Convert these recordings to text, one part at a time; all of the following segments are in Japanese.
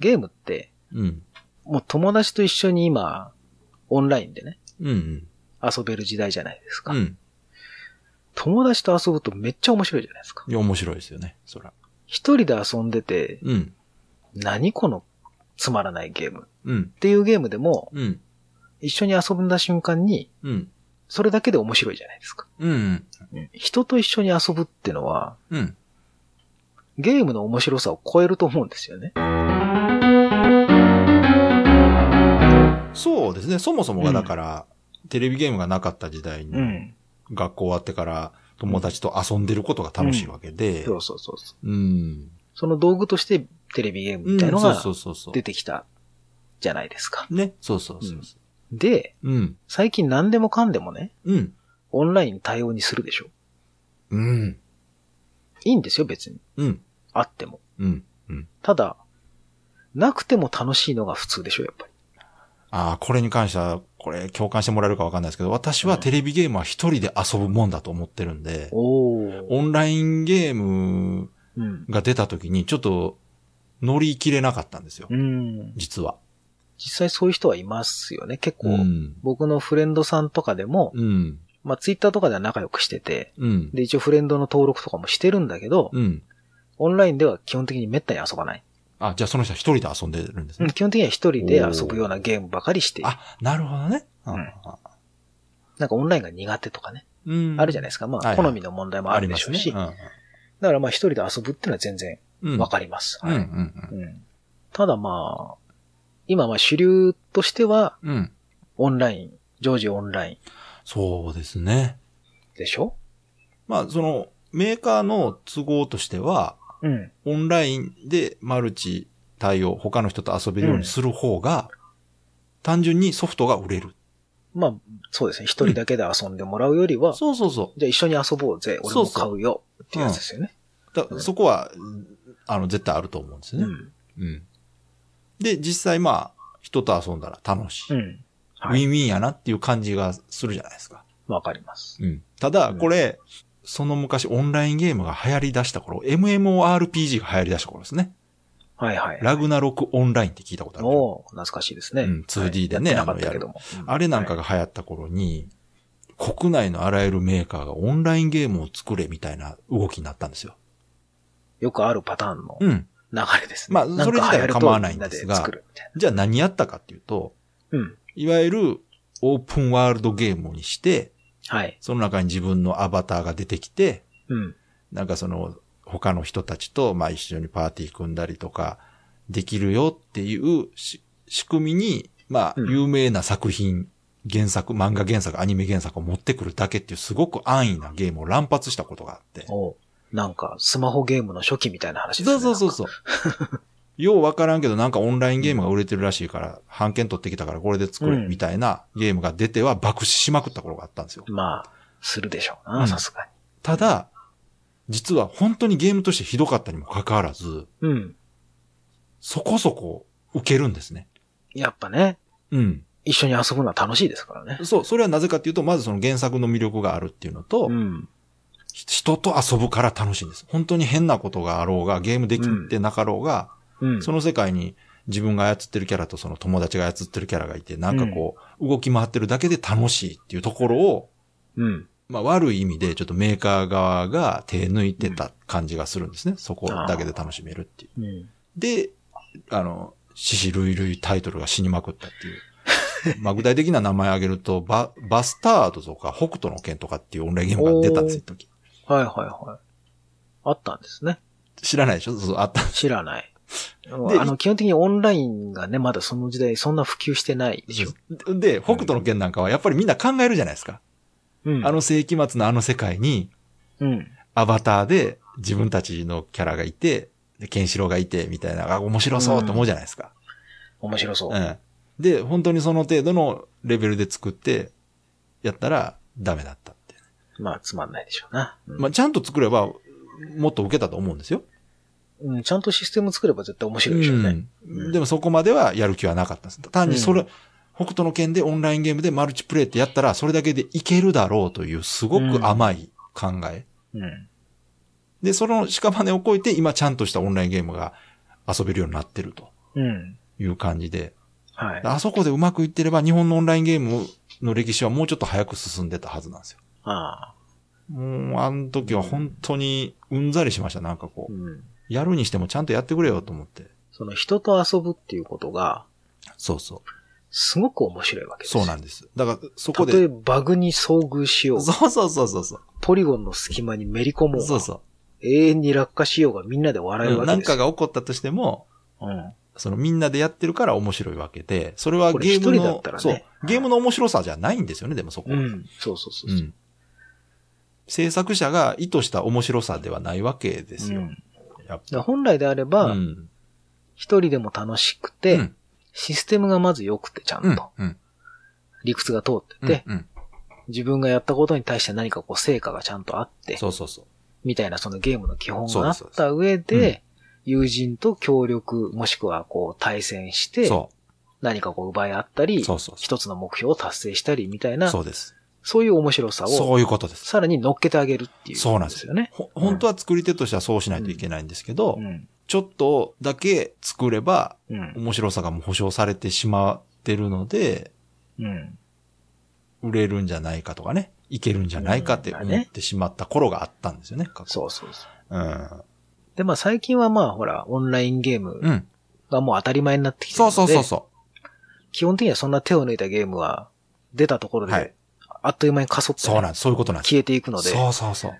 ゲームって、うん。もう友達と一緒に今、オンラインでね、うん。遊べる時代じゃないですか。うん。友達と遊ぶとめっちゃ面白いじゃないですか。いや、面白いですよね。そら。一人で遊んでて、うん。何このつまらないゲームっうん。ていうゲームでも、うん。一緒に遊んだ瞬間に、うん。それだけで面白いじゃないですか。うん。人と一緒に遊ぶってのは、うん。ゲームの面白さを超えると思うんですよね。そうですね。そもそもがだから、テレビゲームがなかった時代に、うん。学校終わってから友達と遊んでることが楽しいわけで、そうそうそうそう。うん。その道具としてテレビゲームうんみたいのが出てきたじゃないですか。う。ね。そうそうそうそで、う。うん。最近何でもかんでもね、うん。オンライン対応にするでしょ。うん。いいんですよ、別に。うん。あっても。うん。うん。ただ、なくても楽しいのが普通でしょ、やっぱり。ああ、これに関しては、これ共感してもらえるかわかんないですけど、私はテレビゲームは一人で遊ぶもんだと思ってるんで。オンラインゲームうん。が出た時にちょっと乗り切れなかったんですよ。うん。実は。実際そういう人はいますよね。結構、うん。僕のフレンドさんとかでも、うん。まあツイッターとかでは仲良くしてて、うん。で、一応フレンドの登録とかもしてるんだけど、うん。オンラインでは基本的に滅多に遊ばない。あ、じゃあその人は一人で遊んでるんですね。うん基本的には一人で遊ぶようなゲームばかりしている、あ、なるほどね。うんなんかオンラインが苦手とかね。うん。あるじゃないですか。まあ、はいはい好みの問題もあるでしょうし。ありますねだからまあ一人で遊ぶっていうのは全然うん。わかります。うん。うはいん。うんただまあ、今まあ主流としては、うん。うん。オンライン、常時オンラインそうですね。でしょ？まあ、その、メーカーの都合としては、うん。オンラインでマルチ対応、他の人と遊べるようにする方が、単純にソフトが売れる。まあ、そうですね。一人だけで遊んでもらうよりは、そうそうそじゃあ一緒に遊ぼうぜ。俺も買うよ。っていうやつですよね。う。だそこは、あの、絶対あると思うんですね。うん。うん。で、実際まあ、人と遊んだら楽しい。うん。はい。ウィンウィンやなっていう感じがするじゃないですか。わかります。うん。ただ、うんこれ、その昔オンラインゲームが流行り出した頃、MMORPG が流行り出した頃ですね。はいはい。ラグナロクオンラインって聞いたことある？おー懐かしいですね。うん 2D でねはいやってなかったけども。うんあれなんかはいが流行った頃に、国内のあらゆるメーカーがオンラインゲームを作れみたいな動きになったんですよ。よくあるパターンのうん。流れですね。まあなんかそれ自体は構わないんですがじゃあ何やったかっていうと、な。うん。いわゆるオープンワールドゲームにして、はい。その中に自分のアバターが出てきて、うん。なんかその他の人たちとまあ一緒にパーティー組んだりとかできるよっていうし仕組みに、まあうん有名な作品、原作、漫画原作、アニメ原作を持ってくるだけっていうすごく安易なゲームを乱発したことがあって。おうなんか、スマホゲームの初期みたいな話ですね。そうそうそうそう。ようわからんけどなんかオンラインゲームが売れてるらしいから、版権取ってきたからこれで作れうんみたいなゲームが出ては爆死しまくった頃があったんですよ。まあ、するでしょううんな、さすがただ、実は本当にゲームとしてひどかったにもかかわらず、に。うん。そこそこ受けるんですね。やっぱね、うん。一緒に遊ぶのは楽しいですからね。そう、それはなぜかっていうと、まずその原作の魅力があるっていうのと、うん。ひ人と遊ぶから楽しいんです。本当に変なことがあろうが、ゲームできてなかろうが、うん。その世界に自分が操ってるキャラとその友達が操ってるキャラがいて、なんかこう、動き回ってるだけで楽しいっていうところを、うん。まあ悪い意味でちょっとメーカー側が手抜いてた感じがするんですね。そこだけで楽しめるっていう。うん。で、あの、獅子類類タイトルが死にまくったっていう。まあ具体的な名前挙げると、バ、バスタードとか北斗の剣とかっていうオンラインゲームが出たんですよ、一時はいはいはい。あったんですね。知らないでしょ？そう、あった。知らない。であの、基本的にオンラインがね、まだその時代そんな普及してないでしょ？で、北斗の剣なんかはやっぱりみんな考えるじゃないですか。うん。あの世紀末のあの世界に、うん。アバターで自分たちのキャラがいて、で、ケンシロウがいて、みたいな、あ、面白そうと思うじゃないですか。面白そう。うん。で、本当にその程度のレベルで作って、やったらダメだったって。まあ、つまんないでしょうな。うんまあ、ちゃんと作れば、もっと受けたと思うんですよ。うん、ちゃんとシステム作れば絶対面白いでしょうね。うんでもそこまではやる気はなかったんです。単にそれ、うん北斗の剣でオンラインゲームでマルチプレイってやったら、それだけでいけるだろうという、すごく甘い考え。うん。で、その屍を越えて、今ちゃんとしたオンラインゲームが遊べるようになってると。うん。いう感じで。はい。あそこでうまくいってれば日本のオンラインゲームの歴史はもうちょっと早く進んでたはずなんですよ。ああ。もう、あの時は本当にうんざりしました。なんかこう、うん。やるにしてもちゃんとやってくれよと思って。その人と遊ぶっていうことが、そうそう。すごく面白いわけですよ。そうなんです。だから、そこで。たとえバグに遭遇しよう。そうそうそうそうそう。ポリゴンの隙間にめり込もうが。そうそ永遠に落下しようがみんなで笑えるう。なんわけですよ。かが起こったとしても、うん。そのみんなでやってるから面白いわけで、それはゲームのねそう、ゲームの面白さじゃないんですよね、でもそこ。うん。そうそうそうう。ん。制作者が意図した面白さではないわけですよ。うんやっだから本来であれば、うん。一人でも楽しくて、うんシステムがまず良くてちゃうんんと、うん。理屈が通ってうんて、うん。自分がやったことに対して何かこう成果がちゃんとあって、そうそうそう。みたいなそのゲームの基本があった上でで、友人と協力、もしくはこう対戦して、そ何かこう奪い合ったり、そうそうそう一つの目標を達成したりみたいうな、そうです。そういう面白さそをういうことです。さらに乗っけてあげるっていう。そうなんですよね。ほ本当は作り手としてはそうしないといけないんですけど、うん。ちょっとだけ作ればうん。面白さがもう保証されてしまってるので、うん。売れるんじゃないかとかね、いけるんじゃないかって思ってしまった頃があったんですよね、過去そうそうそう。うん。で、まあ最近はまあほら、オンラインゲームうん。がもう当たり前になってきてるので、そうそうそうそ基本的にはそんな手を抜いたゲームは出たところで、。あっという間にかそってね、そうなんです。そういうことなんです。消えていくので、そうそうそう。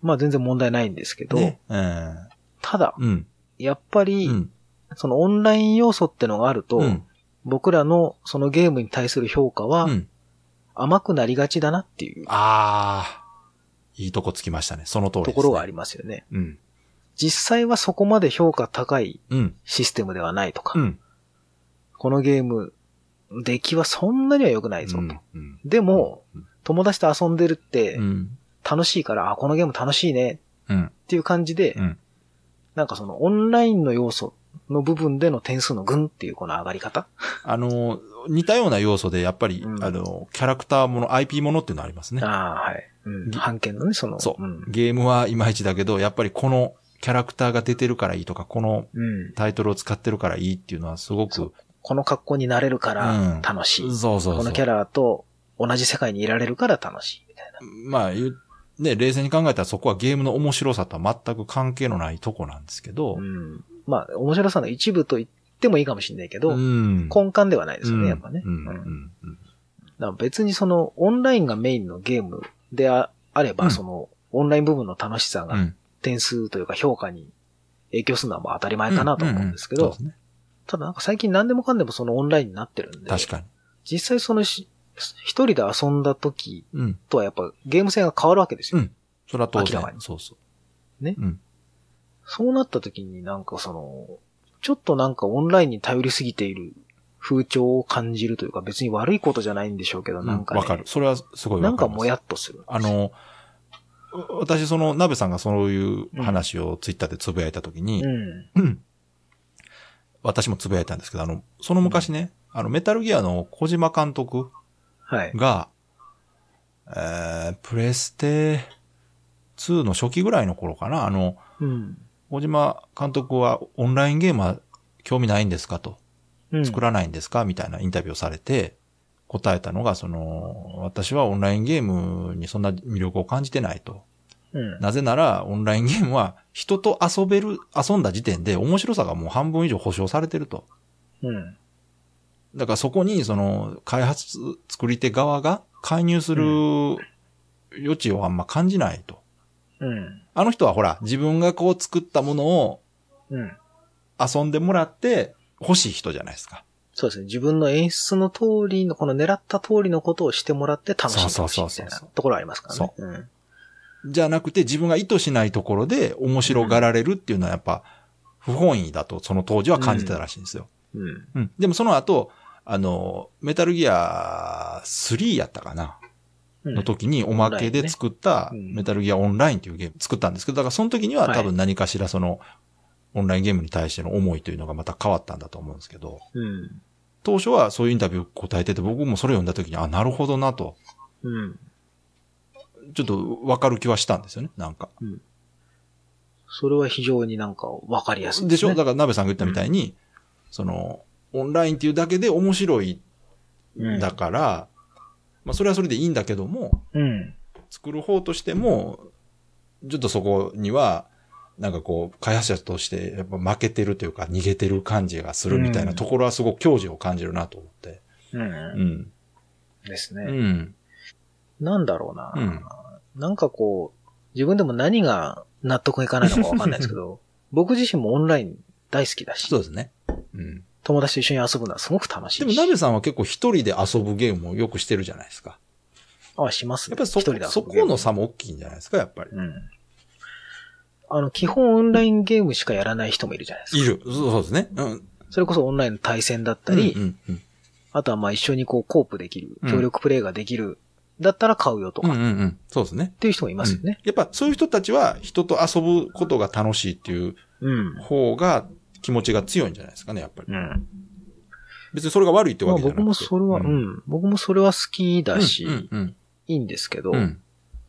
まあ全然問題ないんですけど、ね。うん。ただ、うん。やっぱり、うん。そのオンライン要素ってのがあると、うん。僕らのそのゲームに対する評価はうん。甘くなりがちだなっていうああ、いいとこつきましたね。その通りです、ね。ところがありますよね。うん。実際はそこまで評価高いうん。システムではないとか、うん。このゲーム、出来はそんなには良くないぞと。うん。でもうん、友達と遊んでるってうん。楽しいから、あ、このゲーム楽しいねうん。っていう感じで、うん。なんかそのオンラインの要素の部分での点数の群っていうこの上がり方？あの、似たような要素で、やっぱり、うんあの、キャラクターもの、IP ものっていうのありますね。ああ、はい。うん。ぎ判権のね、その。そう、ん。ゲームはいまいちだけど、やっぱりこのキャラクターが出てるからいいとか、このうん。タイトルを使ってるからいいっていうのはすごく、この格好になれるからうん楽しい。そうそうそう。このキャラと同じ世界にいられるから楽しい。みたいな。まあ、ね、冷静に考えたらそこはゲームの面白さとは全く関係のないとこなんですけど、うん。まあ、面白さの一部と言ってもいいかもしれないけど、ん根幹ではないですよね、うんやっぱね。別にその、オンラインがメインのゲームでああれば、うんその、オンライン部分の楽しさがうん。点数というか評価に影響するのはまあ当たり前かなと思うんですけど。ただなんか最近何でもかんでもそのオンラインになってるんで、確かに。実際そのし一人で遊んだ時うん。とはやっぱゲーム性が変わるわけですよ。うんそれは当然。明らかにそうそう。ねうん。そうなった時になんかその、ちょっとなんかオンラインに頼りすぎている風潮を感じるというか別に悪いことじゃないんでしょうけど、なんか、ねわかる。それはすごいわかる。なんかもやっとする。あの、私、その、鍋さんがそういう話をツイッターでつぶやいたときに、うん。うん私もつぶやいたんですけど、あの、その昔ね、あの、メタルギアの小島監督はい。が、えー、プレステ2の初期ぐらいの頃かな、あの、うん。小島監督はオンラインゲームは興味ないんですかと、うん。作らないんですかみたいなインタビューをされて、答えたのが、その、私はオンラインゲームにそんな魅力を感じてないと。うん。なぜなら、オンライン ゲームは人と遊べる、遊んだ時点で面白さがもう半分以上保証されてると。うん。だからそこに、その、開発、作り手側が介入する余地をあんま感じないと。うん。あの人はほら、自分がこう作ったものをうん。遊んでもらって欲しい人じゃないですか。そうですね。自分の演出の通りの、この狙った通りのことをしてもらって楽しいそうそうそうそうなところありますからね。。そうじゃなくて自分が意図しないところで面白がられるっていうのはやっぱ不本意だとその当時は感じてたらしいんですよ。うん。うん。うん。でもその後、あの、メタルギア3やったかな？うんの時におまけで作ったうんメタルギアオンラインっていうゲーム作ったんですけど、だからその時にははい多分何かしらその、オンラインゲームに対しての思いというのがまた変わったんだと思うんですけど、うん。当初はそういうインタビュー答えてて僕もそれを読んだ時に、あ、なるほどなと、うん。ちょっとわかる気はしたんですよね、なんか。それは非常になんかわかりやすいでしょ？ねだから鍋さんが言ったみたいに、その、オンラインっていうだけで面白いうん。だから、まあそれはそれでいいんだけども、うん。作る方としても、ちょっとそこには、なんかこう、開発者としてやっぱ負けてるというか逃げてる感じがするみたいなところはすごく矜持を感じるなと思って。う。うんん。ですね。うん。なんだろうな、うんなんかこう、自分でも何が納得いかないのかわかんないですけど、僕自身もオンライン大好きだしそう、ですね。うん。友達と一緒に遊ぶのはすごく楽しいし。でも、鍋さんは結構一人で遊ぶゲームをよくしてるじゃないですか。あ、しますね。やっぱりそ、そこの差も大きいんじゃないですか、やっぱり。うん。あの、基本オンラインゲームしかやらない人もいるじゃないですか。いる。そうそうですね。うん。それこそオンラインの対戦だったり、うんうんうんあとはまあ一緒にこうコープできる、うん協力プレイができる、だったら買うよとか、っうんうんうん。そうですね。ていう人もいますよね。やっぱそういう人たちは人と遊ぶことが楽しいっていううん。方が気持ちが強いんじゃないですかね、やっぱり。うん。別にそれが悪いってまあわけじゃなくて。僕もそれは、うん、僕もそれは好きだし、うんうんいいんですけど、うん。うん。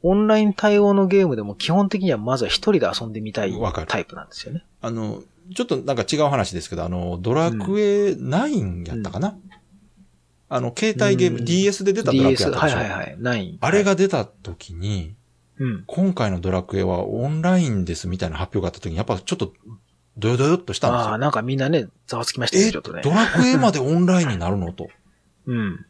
オンライン対応のゲームでも基本的にはまずは一人で遊んでみたいタイプなんですよね。あの、ちょっとなんか違う話ですけど、あの、ドラクエ9やったかな、あの、携帯ゲーム、うん DS で出たドラクエやった DS、でしょ？はいはいはい、9。あれが出た時に、うん。今回のドラクエはオンラインですみたいな発表があった時に、やっぱちょっと、ドヨドヨっとしたんですああ、よ。なんかみんなね、ざわつきましたね、え、ちょっとねド。ラクエまでオンラインになるの？と。うん。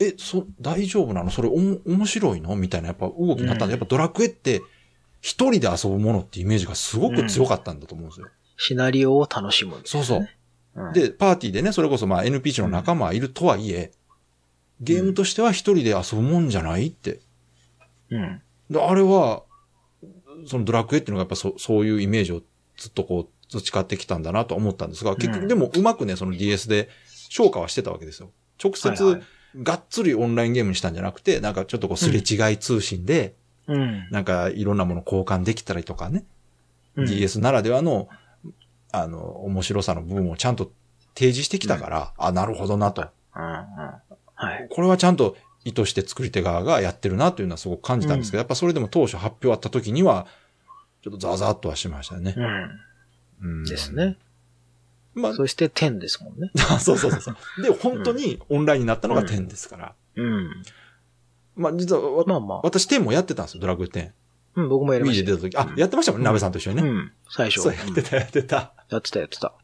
え、そ、大丈夫なの？それおも、面白いの？みたいな、やっぱ動きになったんで、うんやっぱドラクエって、一人で遊ぶものってイメージがすごく強かったんだと思うんですよ。シナリオを楽しむ、そうそう。うん。で、パーティーでね、それこそまあ NPC の仲間はいるとはいえ、ゲームとしては一人で遊ぶもんじゃないって。うん。であれは、そのドラクエっていうのがやっぱそそういうイメージをずっとこう培ってきたんだなと思ったんですが、結うん局でもうまくね、その DS で消化はしてたわけですよ。直接、はいはいがっつりオンラインゲームにしたんじゃなくて、なんかちょっとこうすれ違い通信で、うん。なんかいろんなもの交換できたりとかね、うん DS ならではの、あの、面白さの部分をちゃんと提示してきたから、あ、なるほどなと。うん。うん。はい。これはちゃんと意図して作り手側がやってるなというのはすごく感じたんですけど、やっぱそれでも当初発表あった時には、ちょっとザーザーっとはしましたよね。うん。うんです。ね。まあ、そして10ですもんね。そうそうそうそう。で、本当にオンラインになったのが10ですから。うん。まあ、実はわ、まあまあ。私10もやってたんですよ、ドラクエ10。うん、僕もやりました出た時。あ、やってましたもんね、うん鍋さんと一緒にね。うん。最初。そう、やってた、やってた。やってた、やってた。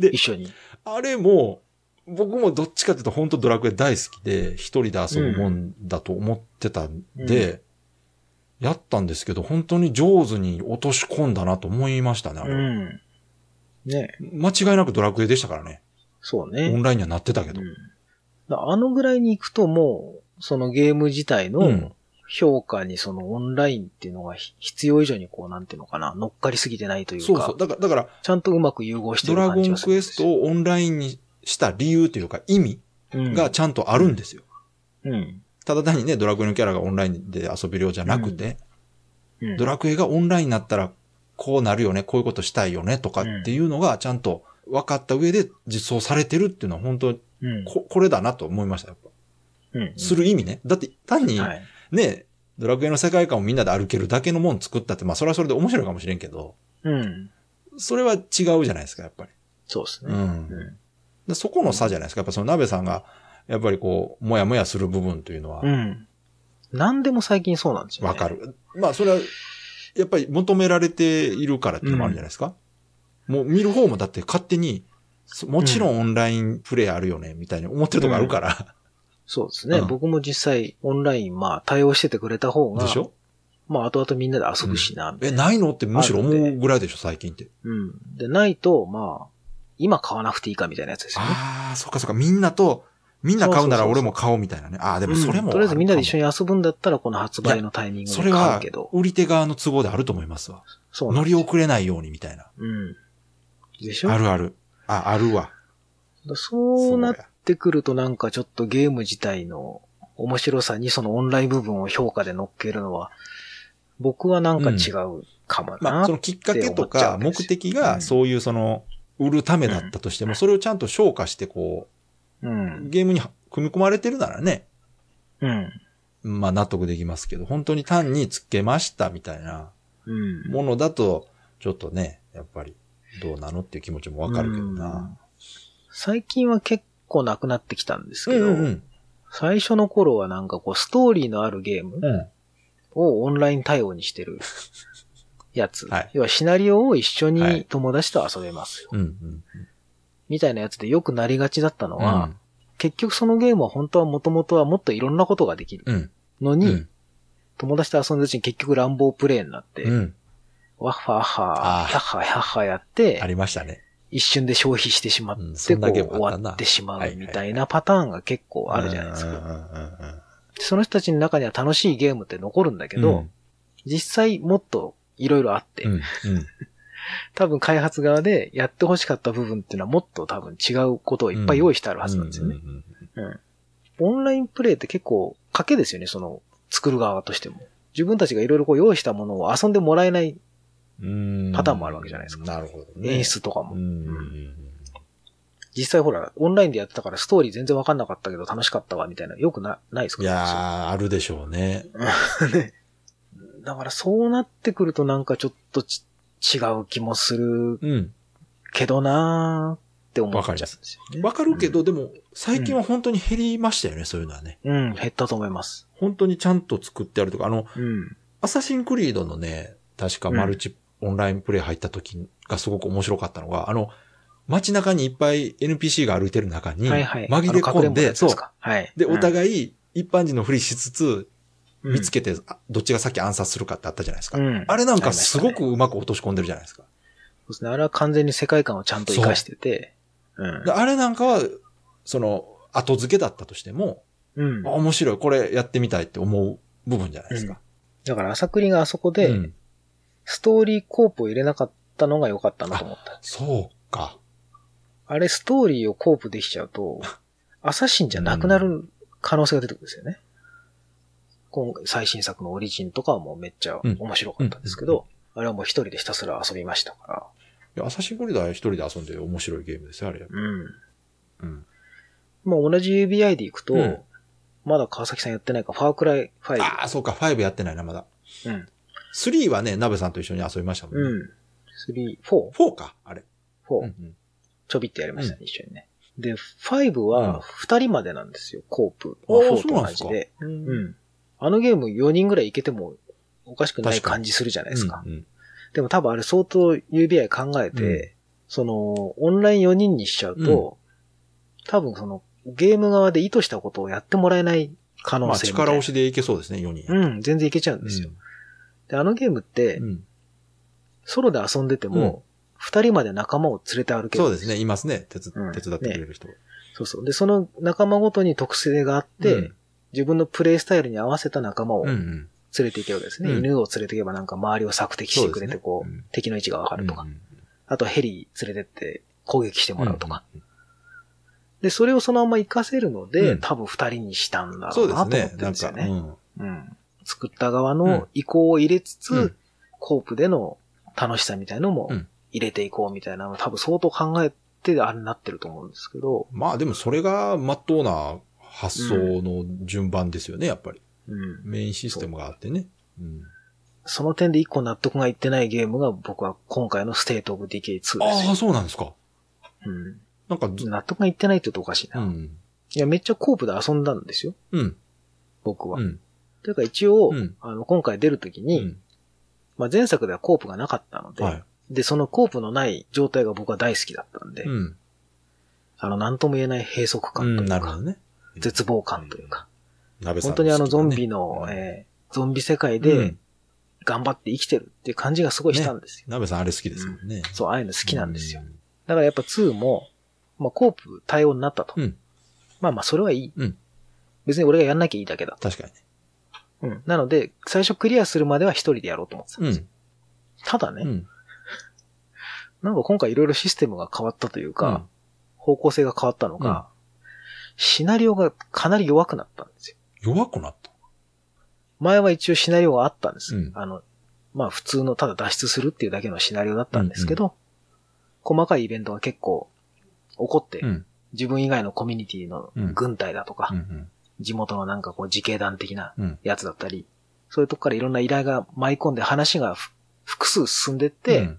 で一緒に。あれも、僕もどっちかというと本当ドラクエ大好きで、一人で遊ぶもんだと思ってたんで、やったんですけど、本当に上手に落とし込んだなと思いましたね、あれはうん。ね間違いなくドラクエでしたからね。オそうね。ンラインにはなってたけど。うんだあのぐらいに行くともう、そのゲーム自体うんの評価にそのオンラインっていうのがひ必要以上にこう、なんていうのかな、乗っかりすぎてないというか、そうそう。だから、だから、ちゃんとうまく融合してドラゴンる感じがすクエストるんですよ。をオンラインにした理由というか意味うんがちゃんとあるんですよ。うん。ただ単にね、ドラクエのキャラがオンラインで遊べるようじゃなくて、うん。ドラクエがオンラインになったらこうなるよね、こういうことしたいよねとかっていうのがちゃんと分かった上で実装されてるっていうのは本当にうん。ここれだなと思いました、やっぱ。うん。する意味ね。だって単にはい。ね、ドラクエの世界観をみんなで歩けるだけのもん作ったって、まあそれはそれで面白いかもしれんけど、うん。それは違うじゃないですか、やっぱり。そうですね。うんうん。でそこの差じゃないですか。やっぱその鍋さんが、やっぱりこう、もやもやする部分というのはう、ん。何でも最近そうなんですよね。わか。る。まあそれは、やっぱり求められているからっていうのもあるんじゃないですか。もう見る方もだって勝手に、そもちろんオンラインプレイあるよね、みたいに思ってるとこあるから。そうですね。うん僕も実際オンライン、まあ対応しててくれた方が、でしょ？まあ後々みんなで遊ぶしな、みたいえ、な。ないのってむしろ思うぐらいでしょ、最近って。うん。で、ないと、まあ、今買わなくていいかみたいなやつですよね。ああ、そっかそっか。みんなと、みんな買うなら俺も買おうみたいなね。ああ、でもそれも、うんとりあえずみんなで一緒に。に遊ぶんだったら、この発売のタイミングでそれは買うけど。、売り手側の都合であると思いますわ。乗りそうなんですよ。遅れないようにみたいな。うん。でしょ？あるある。あ、あるわ。だそうなっそうやてくるとなんかちょっとゲーム自体の面白さにそのオンライン部分を評価で乗っけるのは、僕はなんか違うかもな。まあ、そのきっかけとか目的がそういうその、売るためだったとしても、それをちゃんと消化してこうう、ん。ゲームに組み込まれてるならね、うん。まあ納得できますけど、本当に単につけましたみたいなうん。ものだと、ちょっとね、やっぱりどうなのっていう気持ちもわかるけどな。最近は結構なくなってきたんですけど、うんうん最初の頃はなんかこうストーリーのあるゲームうん。をオンライン対応にしてる やつ。はい要はシナリオを一緒はいに友達と遊べますよ。うんうん。みたいなやつでよくなりがちだったのは、うん結局そのゲームは本当は元々はもっといろんなことができるうん。のに、うん。友達と遊んでるうちに結局乱暴プレイになって、うん。ワッハーハー、あーヒャッハーヒャッハーやってあ、りましたね。一瞬で消費してしまって、こ終わってしまはいうみたいなパターンが結構あるじゃないですか。うんうんうんうんその人たちの中には楽しいゲームって残るんだけど、実際もっといろいろあって、うん。うん。多分開発側でやって欲しかった部分っていうのはもっと多分違うことをいっぱい用意してあるはずなんですよね。うんうんうん。オンラインプレイって結構賭けですよね、その作る側としても。自分たちがいろいろこう用意したものを遊んでもらえないうん。パターンもあるわけじゃないですかなるほどね。演出とかも。うんうんうん。実際ほら、オンラインでやってたからストーリー全然わかんなかったけど楽しかったわみたいな、よくな、ないですかいやー、あるでしょうね。ねだからそうなってくるとなんかちょっとち違う気もするうん。けどなーって思っちゃうんですよね。わかるけど、でも、最近は本当に減りましたよね、そういうのはね。うん、減ったと思います。本当にちゃんと作ってあるとか、あの、うん。アサシンクリードのね、確かマルチ、オンラインプレイ入った時がすごく面白かったのが、あの、街中にいっぱい NPC が歩いてる中に。紛れ込んで、そそうう。。はい。で、おい、互い一般人のふりしつつ、見つけ、けて、あどっちが先暗殺するかってあったじゃないですか。うん。あれなんかすごくうまく落とし込んでるじゃないですか。そうですね。あれは完全に世界観をちゃんと活かしてて。あれなんかは、その、後付けだったとしても。面白い、これやってみたいって思う部分じゃないですか。だから朝栗があそこで、うんストーリーコープを入れなかったのが良かったなと思った。そうか。あれストーリーをコープできちゃうと、アサシンじゃなくなる可能性が出てくるんですよね。今回最新作のオリジンとかはもうめっちゃ面白かったんですけど、あれはもう一人でひたすら遊びましたから。いや、アサシンクリードは一人で遊んで面白いゲームですよ、あれ。うん。うん。まあ同じ UBI で行くと、うんまだ川崎さんやってないか、ファークライ5。ああ、そうか、5やってないな、まだ。うん。3はね、鍋さんと一緒に遊びましたもんね。うん。3、4、4か、あれ。4、うんうんちょびってやりましたね、一緒にね。で、5は2人までなんですよ、コープ。あー4と同じで。ううんん。あのゲーム4人ぐらいいけてもおかしくない感じするじゃないですか。うんうんでも多分あれ相当 UBI 考えて、その、オンライン4人にしちゃうと、多分その、ゲーム側で意図したことをやってもらえない可能まあ、性みたいな力押しでいけそうですね、4人。うん、全然いけちゃうんですよ。で、あのゲームって、うんソロで遊んでても、二人まで仲間を連れて歩けるんそうですね、いますね、手伝ってくれる人。そうそう。で、その仲間ごとに特性があって、うん自分のプレイスタイルに合わせた仲間を連うんうん。れていけるわけですね。うん犬を連れていけばなんか周りを索敵してくれて、そうですねこう、うん敵の位置がわかるとか。うんあとヘリ連れてって攻撃してもらうとか。うんで、それをそのまま活かせるので、うん多分二人にしたんだろそううですなと思って。るねなんんか、ですよね。うんうん。作った側うんの意向を入れつつ、うんコープでの楽しさみたいのもうん入れていこうみたいなのを多分相当考えてあれになってると思うんですけど、まあでもそれが真っ当な発想の順番ですよね、やっぱり。うん。メインシステムがあってね。うんその点で一個納得がいってないゲームが僕は今回の State of Decay 2ですよ。ああ、そうなんですか。うん。なんかず、納得がいってないって言うとおかしいな。いうん。や、めっちゃコープで遊んだんですよ。うん。僕は。うん。というか一応、うんあの、今回出るときに、うんまあ前作ではコープがなかったので、はい。で、そのコープのない状態が僕は大好きだったんで、うん。あの、なんとも言えない閉塞うん、感というか、なるほどね。絶望感というか、鍋さん本当にあのゾンビビの、えーゾンビ世界で頑張って生きてるっていう感じがすごいしたんですよ。鍋さんあれ好きですもんね。そう、ああいうの好きなんですよ。うだからやっぱ2も、まあコープ対応になったと。うんまあまあそれはいい。うん別に俺がやんなきゃいいだけだ。確かにね。うん。なので、最初クリアするまでは一人でやろうと思ってたんですよ。うん。ただね、うん。なんか今回いろいろシステムが変わったというか、うん方向性が変わったのが、シナリオがかなり弱くなったんですよ。弱くなった？前は一応シナリオがあったんです。うんあの、まあ普通のただ脱出するっていうだけのシナリオだったんですけど、細かいイベントが結構起こって、うん。自分以外のコミュニティのうん軍隊だとか、うんうん。地元のなんかこう自警団的なうん。やつだったり、そういうとこからいろんな依頼が舞い込んで話がふ複数進んでって、うん。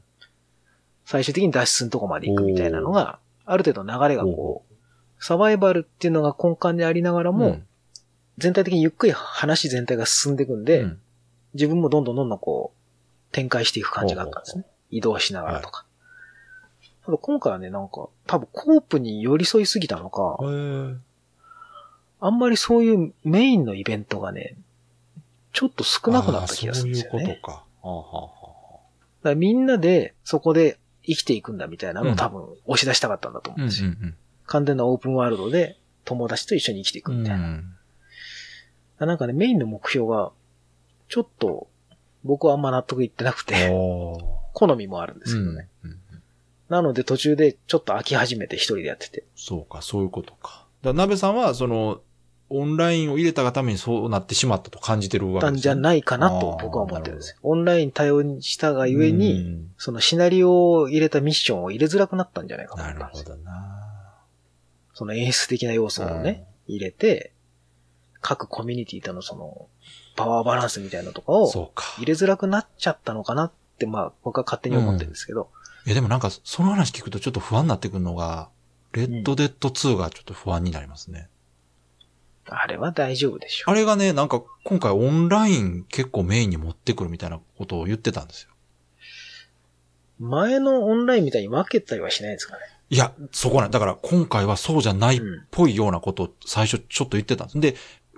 最終的に脱出のとこまで行くみたいなのがある程度流れがこう、サバイバルっていうのが根幹でありながらも、うん。全体的にゆっくり話全体が進んでいくんで、うん。自分もどんどんどんどんこう、展開していく感じがあったんですね。移動しながらとか。ただ今回はね、なんか、多分コープに寄り添いすぎたのか、あんまりそういうメインのイベントがね、ちょっと少なくなった気がするんですよね。そういうことか。はあはだみんなでそこで生きていくんだみたいなのうんを多分押し出したかったんだと思あうんですよ。うん完全なオープンワールドで友達と一緒に生きていくうんうん。みたいな。うんなんかね、メインの目標が、ちょっと、僕はあんま納得いってなくて、好みもあるんですけどね。うんうんなので途中でちょっと飽き始めて一人でやってて。そうか、そういうことか。だ鍋さんは、その、オンラインを入れたがためにそうなってしまったと感じてるわけですたんじゃいないかなと僕は思ってるんですよ。オンライン対応にしたがゆえに、そのシナリオを入れたミッションを入れづらくなったんじゃないかとなる。ほどな。その演出的な要素をね、入れて、各コミュニティとのその、パワーバランスみたいなのとかをそうか。入れづらくなっちゃったのかなって、まあ僕は勝手に思ってるんですけど、いや、でもなんか、その話聞くとちょっと不安になってくるのが、レッドデッド2がちょっと不安になりますね。あれは大丈夫でしょあれがね、なんか、今回オンライン結構メインに持ってくるみたいなことを言ってたんですよ。う。前のオンラインみたいに分けたりはしないですかね。いや、そこなんだから今回はそうじゃないっうんぽいようなことを最初ちょっと言ってたんです。で、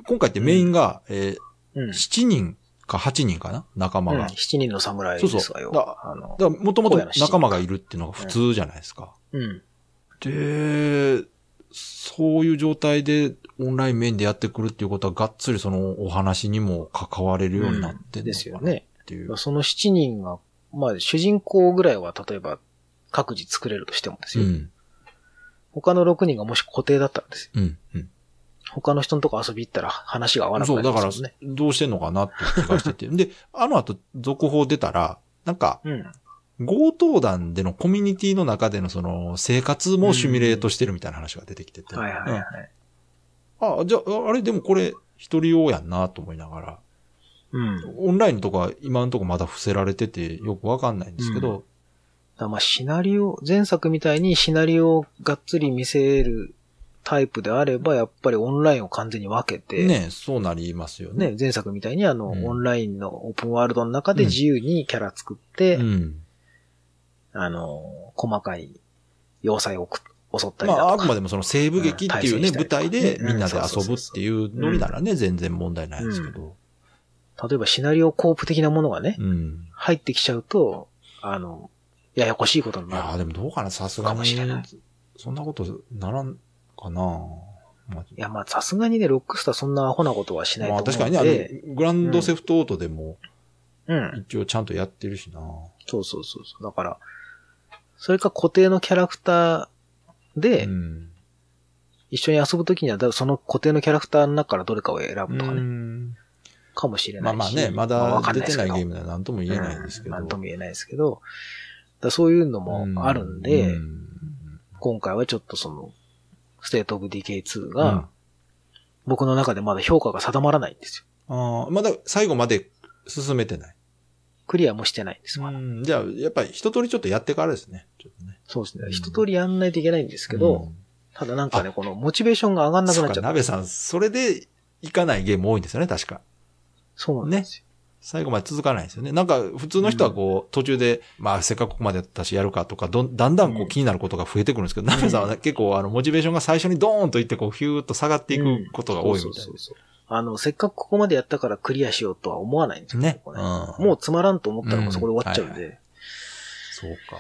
今回ってメインが、えーうん。7人か8人かな？仲間うんが。七人の侍そうですわよ。そうだあの、だから、もともと仲間がいるっていうのが普通じゃないですか。うん。で、そういう状態でオンラインメインでやってくるっていうことは、がっつりそのお話にも関われるようになってですよね。っていう。その七人が、まあ主人公ぐらいは例えば各自作れるとしてもですよ。うん。他の6人がもし固定だったらですよ。うん。うん。他の人のとこ遊び行ったら話が合わなくそう、なりだからどうしてんのかなって気がしてて。で、あの後、続報出たら、なんか、うん。強盗団でのコミュニティの中でのその生活もシミュレートしてるみたいな話が出てきてて。はいはいはい。うんあ、じゃあ、あれでもこれ一人用やんなと思いながら。うん。だかオンラインのとこは今のとこまだ伏せられててよくわかんないんですけど、らまあシナリオ、前作みたいにシナリオをがっつり見せるタイプであれば、やっぱりオンラインを完全に分けて、ねそうなりますよね。ね、前作みたいにあの、うんオンラインのオープンワールドの中で自由にキャラ作って、うん。あの、細かい要塞をく襲ったりまあ、だとか。あくまでもその西部劇っていうね、舞台でうんみんなで遊ぶっていうノリならね、全然問題ないですけど。例えばシナリオコープ的なものがね、うん。入ってきちゃうと、あの、ややこしいことにいやーなる。でもどうかな、さすがに。そんなことならんかな。まあいや、まあ、さすがにね、ロックスターそんなアホなことはしないとまあ思う確かにね、ので、あの、グランドセフトオートでもうん。一応ちゃんとやってるしな。そうそうそうそう。だから、それか固定のキャラクターで、うん。一緒に遊ぶときには、だその固定のキャラクターの中からどれかを選ぶとかうね、んかもしれないし。まあまあね、まあだ出てないゲームでは何とも言えないんですけど。うんとも言えないですけど、だそういうのもあるんで、うん今回はちょっとその、 State of Decay 2うんが、僕の中でまだ評価が定まらないんですよ。ああ、まだ最後まで進めてない。クリアもしてないんです、まだうんじゃあ、やっぱり一通りちょっとやってからですね。ね。そうですねう。ん一通りやんないといけないんですけど、うんただなんかね、このモチベーションが上がんなくなっちゃった。鍋さん、それでいかないゲーム多いんですよね、確か。そうなんですよ。最後まで続かないんですよね。なんか、普通の人はこう、途中で、まあ、せっかくここまでやったし、やるかとか、どん、だんだんこううん気になることが増えてくるんですけど、鍋さんはね結構、あの、モチベーションが最初にドーンといって、こう、ヒューッと下がっていくことが多いみたいなそうそう。そうあの、せっかくここまでやったからクリアしようとは思わないんですよねここうんもうつまらんと思ったらもうそこで終わっちゃうんうんはいで。そうか。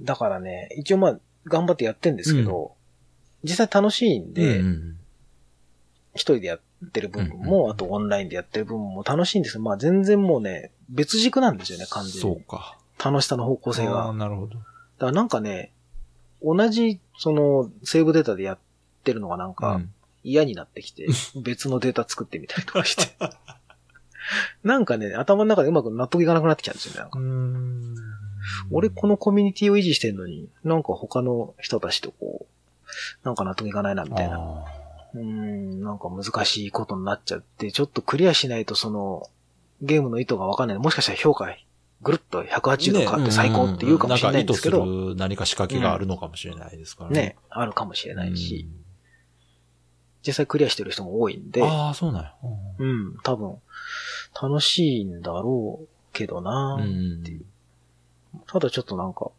だからね、一応まあ、頑張ってやってんですけど、実際楽しいんで、うんうん一人でやってる部分うんも、あとオンラインでやってる部分も楽しいんですけど、まあ全然もうね、別軸なんですよね、完全に。そうか。楽しさの方向性が。あーなるほど。だからなんかね、同じ、その、セーブデータでやってるのがなんうかん嫌になってきて、別のデータ作ってみたりとかして。なんかね、頭の中でうまく納得いかなくなってきちゃうんですよね。なんかうん俺このコミュニティを維持してんのに、なんか他の人たちとこう、なんか納得いかないなみたいな。あうーん、なんか難しいことになっちゃって、ちょっとクリアしないとその、ゲームの意図がわかんない。もしかしたら評価ぐるっと180度変わって最高って言うかもしれないんですけど。ねうんうん、なんか意図する何か仕掛けがあるのかもしれないですからね。ね、あるかもしれないし、実際クリアしてる人も多いんで。ああ、そうなんや。うん、多分、楽しいんだろうけどなっていう。ただちょっとなんか、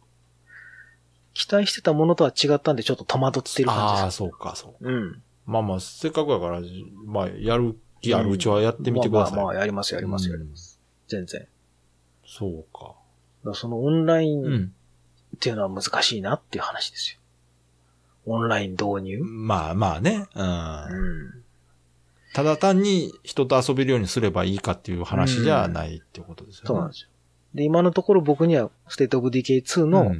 期待してたものとは違ったんでちょっと戸惑ってる感じです。ああ、そうか、そう。うん。まあまあ、せっかくだから、まあ、やる気あるうちはやってみてください。まあまあ、やります、やります、やります。全然。そうか。かそのオンラインっていうのは難しいなっていう話ですよ。オンライン導入？まあまあね。うん。うん、ただ単に人と遊べるようにすればいいかっていう話じゃないっていうことですよね。そうなんですよ。で、今のところ僕には State of Decay 2の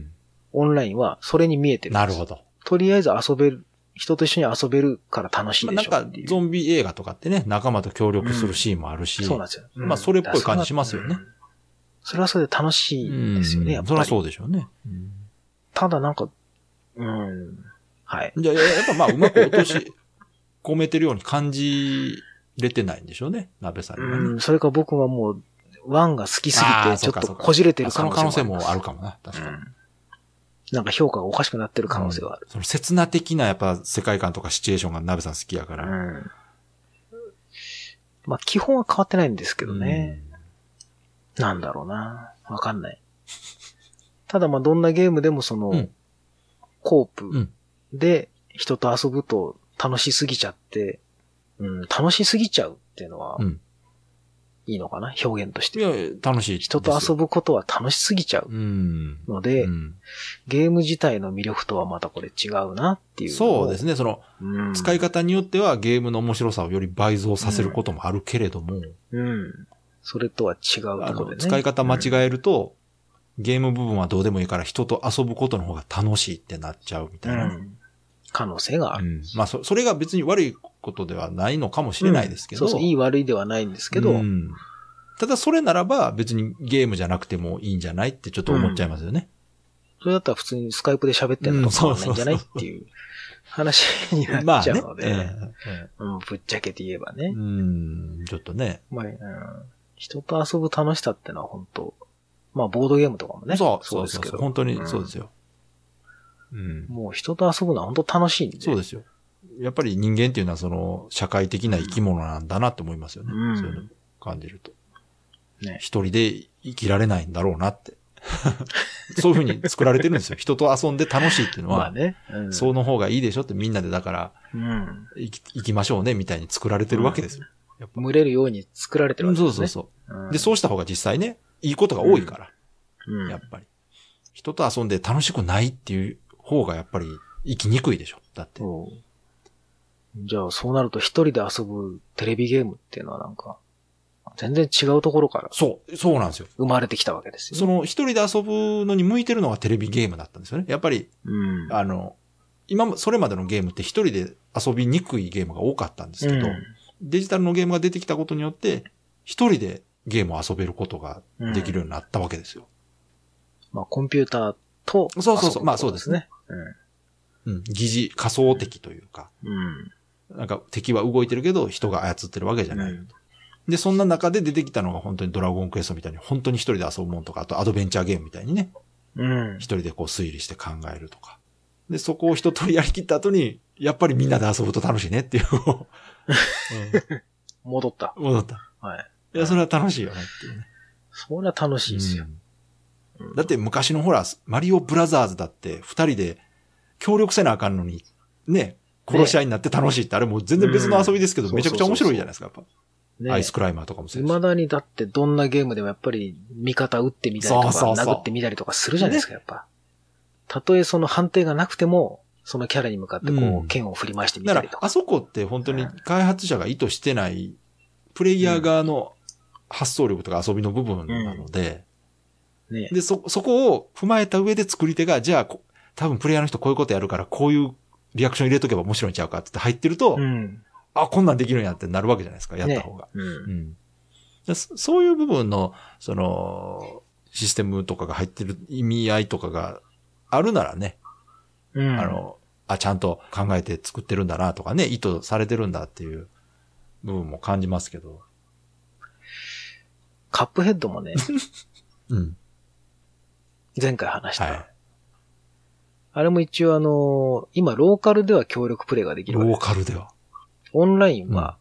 オンラインはそれに見えてるんです、なるほど。とりあえず遊べる、人と一緒に遊べるから楽しいでしょ、まあ、なんかゾンビ映画とかってね、仲間と協力するシーンもあるし。うん、そうなんですよ。まあそれっぽい感じしますよね。それはそれで楽しいですよね、やっぱり。それはそうでしょうね。ただなんか、うん、はい。じゃあ、やっぱまあうまく落とし込めてるように感じれてないんでしょうね、鍋さんには、ね。うん、それか僕はもうワンが好きすぎて、ちょっとこじれてる可能性もある。その可能性もあるかもな、確かに。うんなんか評価がおかしくなってる可能性はある。うん、その刹那的なやっぱ世界観とかシチュエーションが鍋さん好きやから。うん。まあ基本は変わってないんですけどね。うん、なんだろうな。わかんない。ただまあどんなゲームでもその、うん、コープで人と遊ぶと楽しすぎちゃって、うん、楽しすぎちゃうっていうのは、うん、いいのかな？表現として。いや、楽しい。人と遊ぶことは楽しすぎちゃう。ので、うん、ゲーム自体の魅力とはまたこれ違うなっていう。そうですね。その、うん、使い方によってはゲームの面白さをより倍増させることもあるけれども。うん。うん、それとは違うところでね。使い方間違えると、ゲーム部分はどうでもいいから人と遊ぶことの方が楽しいってなっちゃうみたいな。可能性がある。まあそ、それが別に悪いことではないのかもしれないですけど。そうそう、いい悪いではないんですけど、ただそれならば別にゲームじゃなくてもいいんじゃないってちょっと思っちゃいますよね。それだったら普通にスカイプで喋ってんのと変わんないんじゃないっていう話になっちゃうので、うん、ぶっちゃけて言えばね。うん、ちょっとね。まあ、うん、人と遊ぶ楽しさってのは本当まあボードゲームとかもね。そう、そうですけど。本当にそうですよ。うん。もう人と遊ぶのは本当楽しいんで。そうですよ。やっぱり人間っていうのはその社会的な生き物なんだなって思いますよね。うん、そういうの感じると。ね。一人で生きられないんだろうなって。そういうふうに作られてるんですよ。人と遊んで楽しいっていうのは、まあね、うん、その方がいいでしょってみんなでだから、うん、行き行きましょうねみたいに作られてるわけですよ。うん、群れるように作られてるわけですね。そうそうそう、うん、で、そうした方が実際ね、いいことが多いから。うん、やっぱり。人と遊んで楽しくないっていう方がやっぱり生きにくいでしょ。だって。じゃあ、そうなると一人で遊ぶテレビゲームっていうのはなんか、全然違うところから。そう、そうなんですよ。生まれてきたわけですよ、ね。その一人で遊ぶのに向いてるのがテレビゲームだったんですよね。やっぱり、うん、あの、今、それまでのゲームって一人で遊びにくいゲームが多かったんですけど、うん、デジタルのゲームが出てきたことによって、一人でゲームを遊べることができるようになったわけですよ。うん、まあ、コンピューターと、そうそうそう、まあそうですね。うん。うん。疑似、仮想敵というか、うん。なんか敵は動いてるけど人が操ってるわけじゃない。うんで、そんな中で出てきたのが本当にドラゴンクエストみたいに本当に一人で遊ぶもんとか、あとアドベンチャーゲームみたいにね。うん。一人でこう推理して考えるとか。で、そこを一通りやりきった後に、やっぱりみんなで遊ぶと楽しいねっていううん、戻った。戻った。はい。いや、それは楽しいよねっていうね。それは楽しいですよ。うん、だって昔のほら、マリオブラザーズだって二人で協力せなあかんのに、ね、殺し合いになって楽しいって、あれもう全然別の遊びですけど、めちゃくちゃ面白いじゃないですか、やっぱ。ね、アイスクライマーとかもそう未だにだってどんなゲームでもやっぱり味方撃ってみたりとか、殴ってみたりとかするじゃないですか、やっぱ。たとえその判定がなくても、そのキャラに向かってこう、剣を振り回してみたりとか。だからあそこって本当に開発者が意図してない、プレイヤー側の発想力とか遊びの部分なので、うんね、で、そ、そこを踏まえた上で作り手が、じゃあ、多分プレイヤーの人こういうことやるから、こういうリアクション入れとけば面白いんちゃうかって入ってると、うん、あ、こんなんできるんやってなるわけじゃないですか、やった方が。ね、うん。うん、そういう部分の、その、システムとかが入ってる意味合いとかがあるならね、うん、あの、あ、ちゃんと考えて作ってるんだなとかね、意図されてるんだっていう部分も感じますけど。カップヘッドもね、うん。前回話した。はい。あれも一応あの、今ローカルでは協力プレイができるロー。カルでは。オンラインは、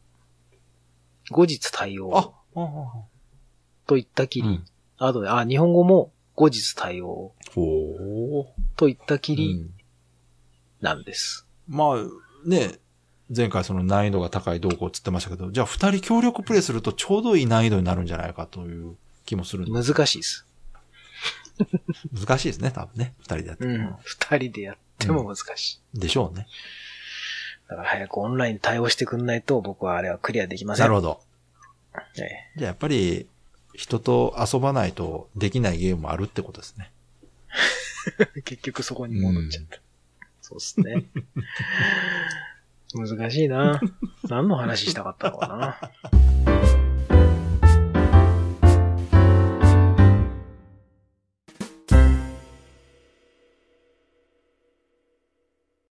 後日対応あ、ああ、と言ったきり、うん。あとで、あ、日本語も後日対応ほう。と言ったきりうんなんです。まあ、ね、前回その難易度が高いどうこうつってましたけど、じゃあ二人協力プレイするとちょうどいい難易度になるんじゃないかという気もするんで難しいです。難しいですね、多分ね。二人でやってもうん。二人でやっても難しい。でしょうね。だから早くオンラインに対応してくんないと僕はあれはクリアできません。なるほど。ええじゃあやっぱり、人と遊ばないとできないゲームもあるってことですね。結局そこに戻っちゃった。そうっすね。難しいな。何の話したかったのかな。